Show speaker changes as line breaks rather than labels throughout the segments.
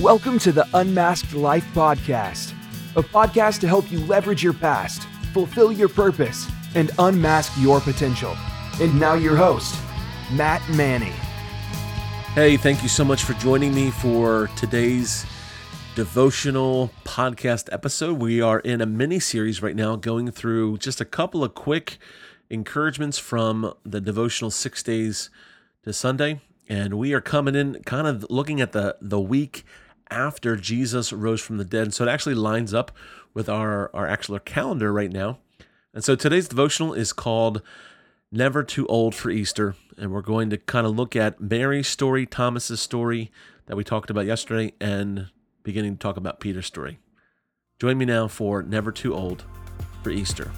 Welcome to the Unmasked Life Podcast, a podcast to help you leverage your past, fulfill your purpose, and unmask your potential. And now, your host, Matt Manney.
Hey, thank you so much for joining me for today's devotional podcast episode. We are in a mini series right now going through just a couple of quick encouragements from the devotional six days to Sunday. And we are coming in kind of looking at the, the week after Jesus rose from the dead. So it actually lines up with our, our actual calendar right now. And so today's devotional is called Never Too Old for Easter. And we're going to kind of look at Mary's story, Thomas's story that we talked about yesterday, and beginning to talk about Peter's story. Join me now for Never Too Old for Easter.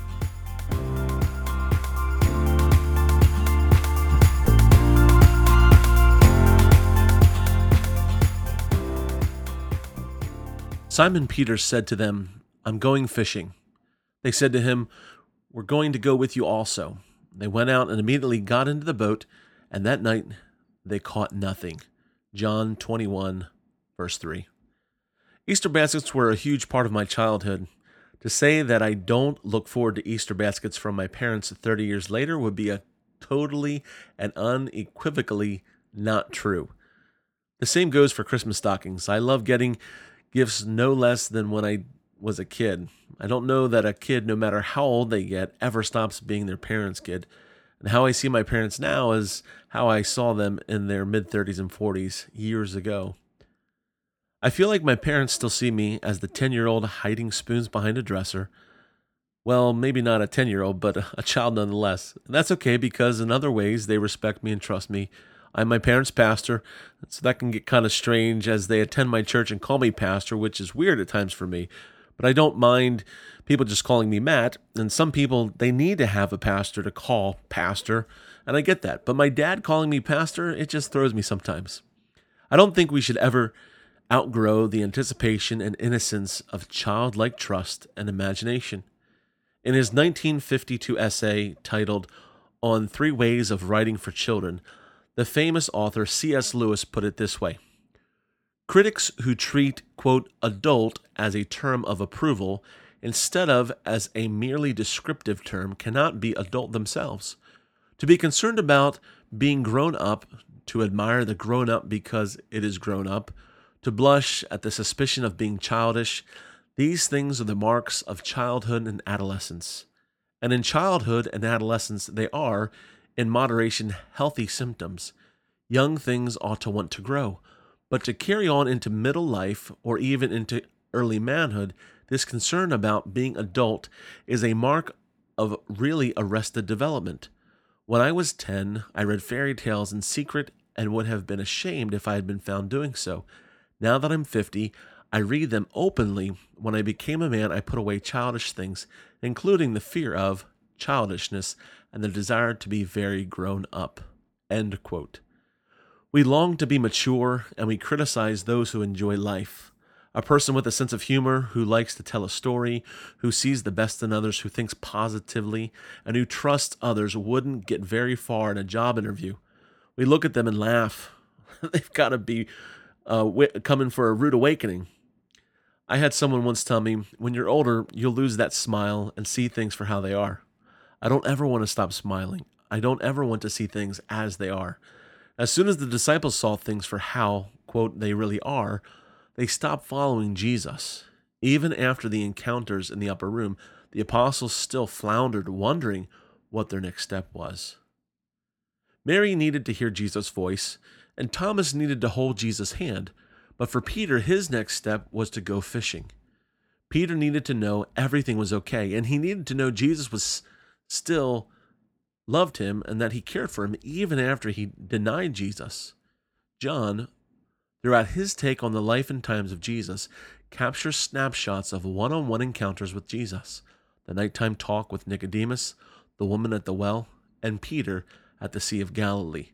Simon Peter said to them, I'm going fishing. They said to him, We're going to go with you also. They went out and immediately got into the boat, and that night they caught nothing. John 21, verse 3. Easter baskets were a huge part of my childhood. To say that I don't look forward to Easter baskets from my parents 30 years later would be a totally and unequivocally not true. The same goes for Christmas stockings. I love getting gifts no less than when I was a kid. I don't know that a kid, no matter how old they get, ever stops being their parents' kid. And how I see my parents now is how I saw them in their mid 30s and 40s years ago. I feel like my parents still see me as the 10 year old hiding spoons behind a dresser. Well, maybe not a 10 year old, but a child nonetheless. And that's okay because in other ways they respect me and trust me I'm my parents' pastor, so that can get kind of strange as they attend my church and call me pastor, which is weird at times for me. But I don't mind people just calling me Matt, and some people they need to have a pastor to call pastor, and I get that. But my dad calling me pastor, it just throws me sometimes. I don't think we should ever outgrow the anticipation and innocence of childlike trust and imagination. In his 1952 essay titled On Three Ways of Writing for Children, the famous author C.S. Lewis put it this way Critics who treat, quote, adult as a term of approval instead of as a merely descriptive term cannot be adult themselves. To be concerned about being grown up, to admire the grown up because it is grown up, to blush at the suspicion of being childish, these things are the marks of childhood and adolescence. And in childhood and adolescence, they are, in moderation healthy symptoms. Young things ought to want to grow, but to carry on into middle life or even into early manhood, this concern about being adult is a mark of really arrested development. When I was 10, I read fairy tales in secret and would have been ashamed if I had been found doing so. Now that I'm 50, I read them openly. When I became a man, I put away childish things, including the fear of childishness and the desire to be very grown up. End quote. We long to be mature and we criticize those who enjoy life. A person with a sense of humor, who likes to tell a story, who sees the best in others, who thinks positively, and who trusts others wouldn't get very far in a job interview. We look at them and laugh. They've got to be uh, coming for a rude awakening. I had someone once tell me, when you're older, you'll lose that smile and see things for how they are. I don't ever want to stop smiling. I don't ever want to see things as they are. As soon as the disciples saw things for how, quote, they really are, they stopped following Jesus. Even after the encounters in the upper room, the apostles still floundered, wondering what their next step was. Mary needed to hear Jesus' voice, and Thomas needed to hold Jesus' hand. But for Peter, his next step was to go fishing. Peter needed to know everything was okay, and he needed to know Jesus was still loved him and that he cared for him even after he denied Jesus. John, throughout his take on the life and times of Jesus, captures snapshots of one on one encounters with Jesus the nighttime talk with Nicodemus, the woman at the well, and Peter at the Sea of Galilee.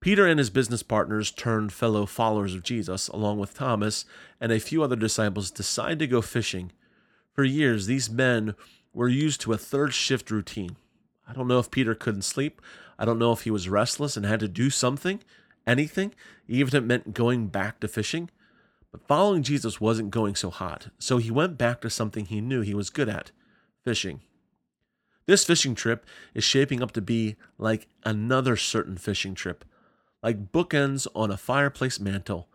Peter and his business partners, turned fellow followers of Jesus, along with Thomas and a few other disciples, decide to go fishing. For years, these men were used to a third shift routine. I don't know if Peter couldn't sleep. I don't know if he was restless and had to do something, anything, even if it meant going back to fishing. But following Jesus wasn't going so hot, so he went back to something he knew he was good at fishing. This fishing trip is shaping up to be like another certain fishing trip. Like bookends on a fireplace mantle,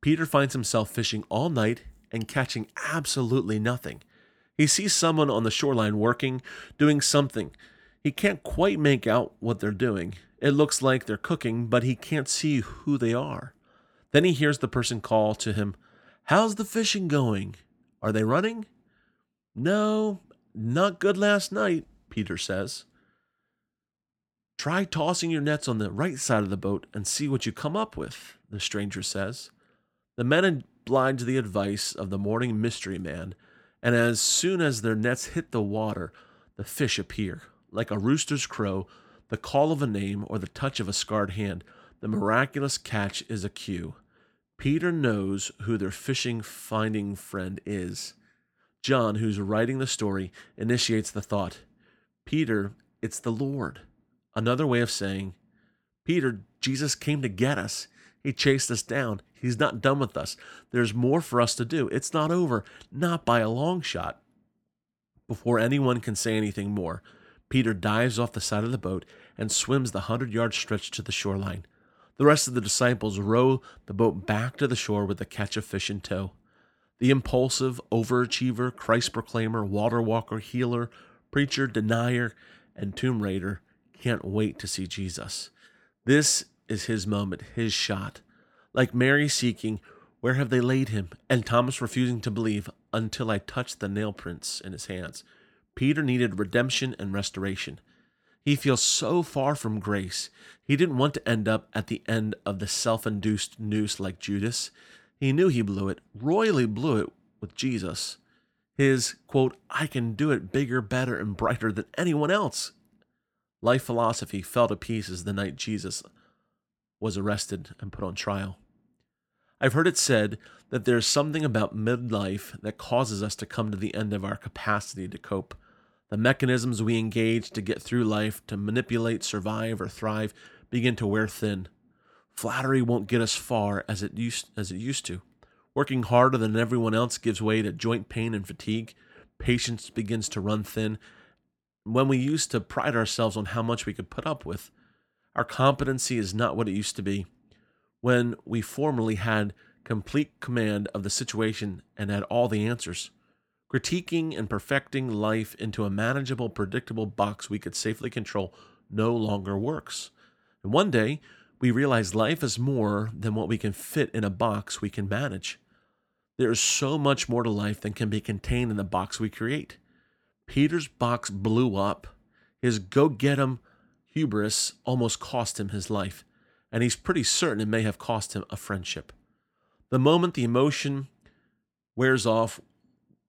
Peter finds himself fishing all night and catching absolutely nothing. He sees someone on the shoreline working, doing something. He can't quite make out what they're doing. It looks like they're cooking, but he can't see who they are. Then he hears the person call to him, How's the fishing going? Are they running? No, not good last night, Peter says. Try tossing your nets on the right side of the boat and see what you come up with, the stranger says. The men oblige the advice of the morning mystery man, and as soon as their nets hit the water, the fish appear. Like a rooster's crow, the call of a name, or the touch of a scarred hand, the miraculous catch is a cue. Peter knows who their fishing finding friend is. John, who's writing the story, initiates the thought Peter, it's the Lord. Another way of saying, Peter, Jesus came to get us. He chased us down. He's not done with us. There's more for us to do. It's not over, not by a long shot. Before anyone can say anything more, Peter dives off the side of the boat and swims the hundred yard stretch to the shoreline. The rest of the disciples row the boat back to the shore with the catch of fish in tow. The impulsive, overachiever, Christ proclaimer, water walker, healer, preacher, denier, and tomb raider can't wait to see Jesus. This is his moment, his shot. Like Mary seeking, Where have they laid him? and Thomas refusing to believe until I touched the nail prints in his hands. Peter needed redemption and restoration. He feels so far from grace. He didn't want to end up at the end of the self induced noose like Judas. He knew he blew it, royally blew it with Jesus. His, quote, I can do it bigger, better, and brighter than anyone else. Life philosophy fell to pieces the night Jesus was arrested and put on trial. I've heard it said that there's something about midlife that causes us to come to the end of our capacity to cope. The mechanisms we engage to get through life, to manipulate, survive, or thrive, begin to wear thin. Flattery won't get us far as it used, as it used to. Working harder than everyone else gives way to joint pain and fatigue. Patience begins to run thin. When we used to pride ourselves on how much we could put up with, our competency is not what it used to be. When we formerly had complete command of the situation and had all the answers. Critiquing and perfecting life into a manageable, predictable box we could safely control no longer works. And one day, we realize life is more than what we can fit in a box we can manage. There is so much more to life than can be contained in the box we create. Peter's box blew up. His go get 'em hubris almost cost him his life, and he's pretty certain it may have cost him a friendship. The moment the emotion wears off,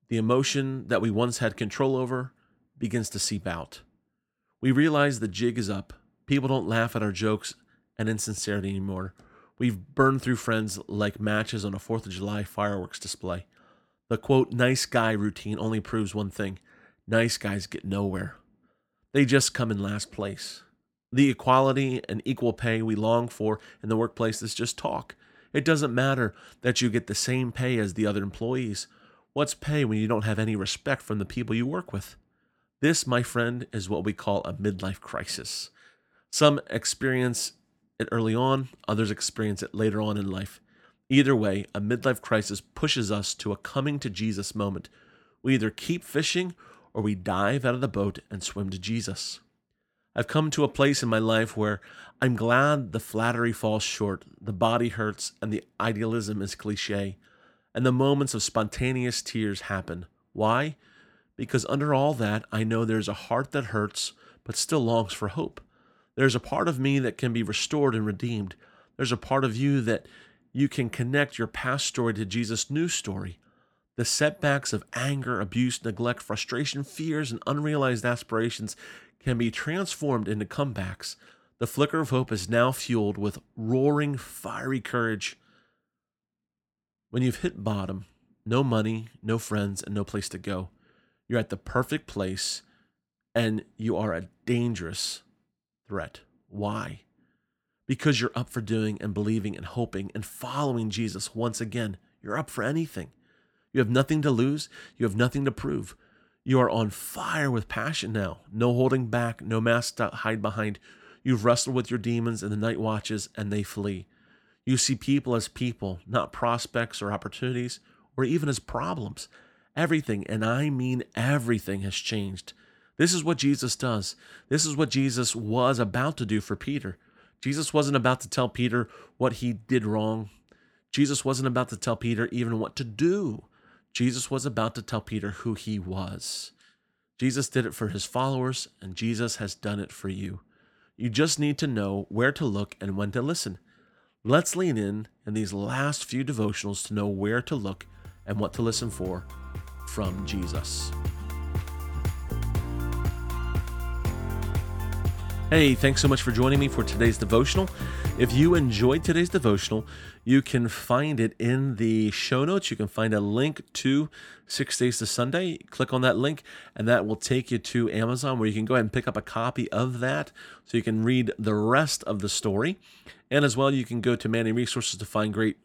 the emotion that we once had control over begins to seep out. We realize the jig is up. People don't laugh at our jokes and insincerity anymore. We've burned through friends like matches on a 4th of July fireworks display. The quote, nice guy routine only proves one thing nice guys get nowhere. They just come in last place. The equality and equal pay we long for in the workplace is just talk. It doesn't matter that you get the same pay as the other employees. What's pay when you don't have any respect from the people you work with? This, my friend, is what we call a midlife crisis. Some experience it early on, others experience it later on in life. Either way, a midlife crisis pushes us to a coming to Jesus moment. We either keep fishing or we dive out of the boat and swim to Jesus. I've come to a place in my life where I'm glad the flattery falls short, the body hurts, and the idealism is cliche and the moments of spontaneous tears happen. Why? Because under all that, I know there's a heart that hurts, but still longs for hope. There's a part of me that can be restored and redeemed. There's a part of you that you can connect your past story to Jesus' new story. The setbacks of anger, abuse, neglect, frustration, fears, and unrealized aspirations can be transformed into comebacks. The flicker of hope is now fueled with roaring, fiery courage. When you've hit bottom, no money, no friends, and no place to go, you're at the perfect place and you are a dangerous threat. Why? Because you're up for doing and believing and hoping and following Jesus once again. You're up for anything. You have nothing to lose. You have nothing to prove. You are on fire with passion now. No holding back, no mask to hide behind. You've wrestled with your demons in the night watches and they flee. You see people as people, not prospects or opportunities, or even as problems. Everything, and I mean everything, has changed. This is what Jesus does. This is what Jesus was about to do for Peter. Jesus wasn't about to tell Peter what he did wrong. Jesus wasn't about to tell Peter even what to do. Jesus was about to tell Peter who he was. Jesus did it for his followers, and Jesus has done it for you. You just need to know where to look and when to listen. Let's lean in in these last few devotionals to know where to look and what to listen for from Jesus. Hey, thanks so much for joining me for today's devotional. If you enjoyed today's devotional, you can find it in the show notes. You can find a link to Six Days to Sunday. Click on that link, and that will take you to Amazon where you can go ahead and pick up a copy of that so you can read the rest of the story. And as well, you can go to Manney Resources to find great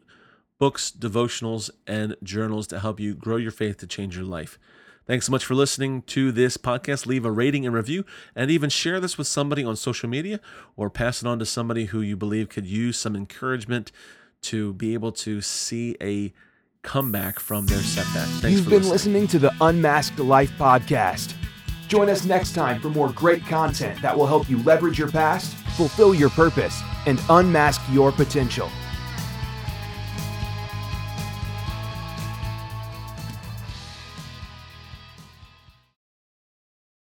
books, devotionals, and journals to help you grow your faith to change your life. Thanks so much for listening to this podcast. Leave a rating and review, and even share this with somebody on social media or pass it on to somebody who you believe could use some encouragement to be able to see a comeback from their setback. Thanks
You've been
listening.
listening to the Unmasked Life podcast. Join us next time for more great content that will help you leverage your past, fulfill your purpose, and unmask your potential.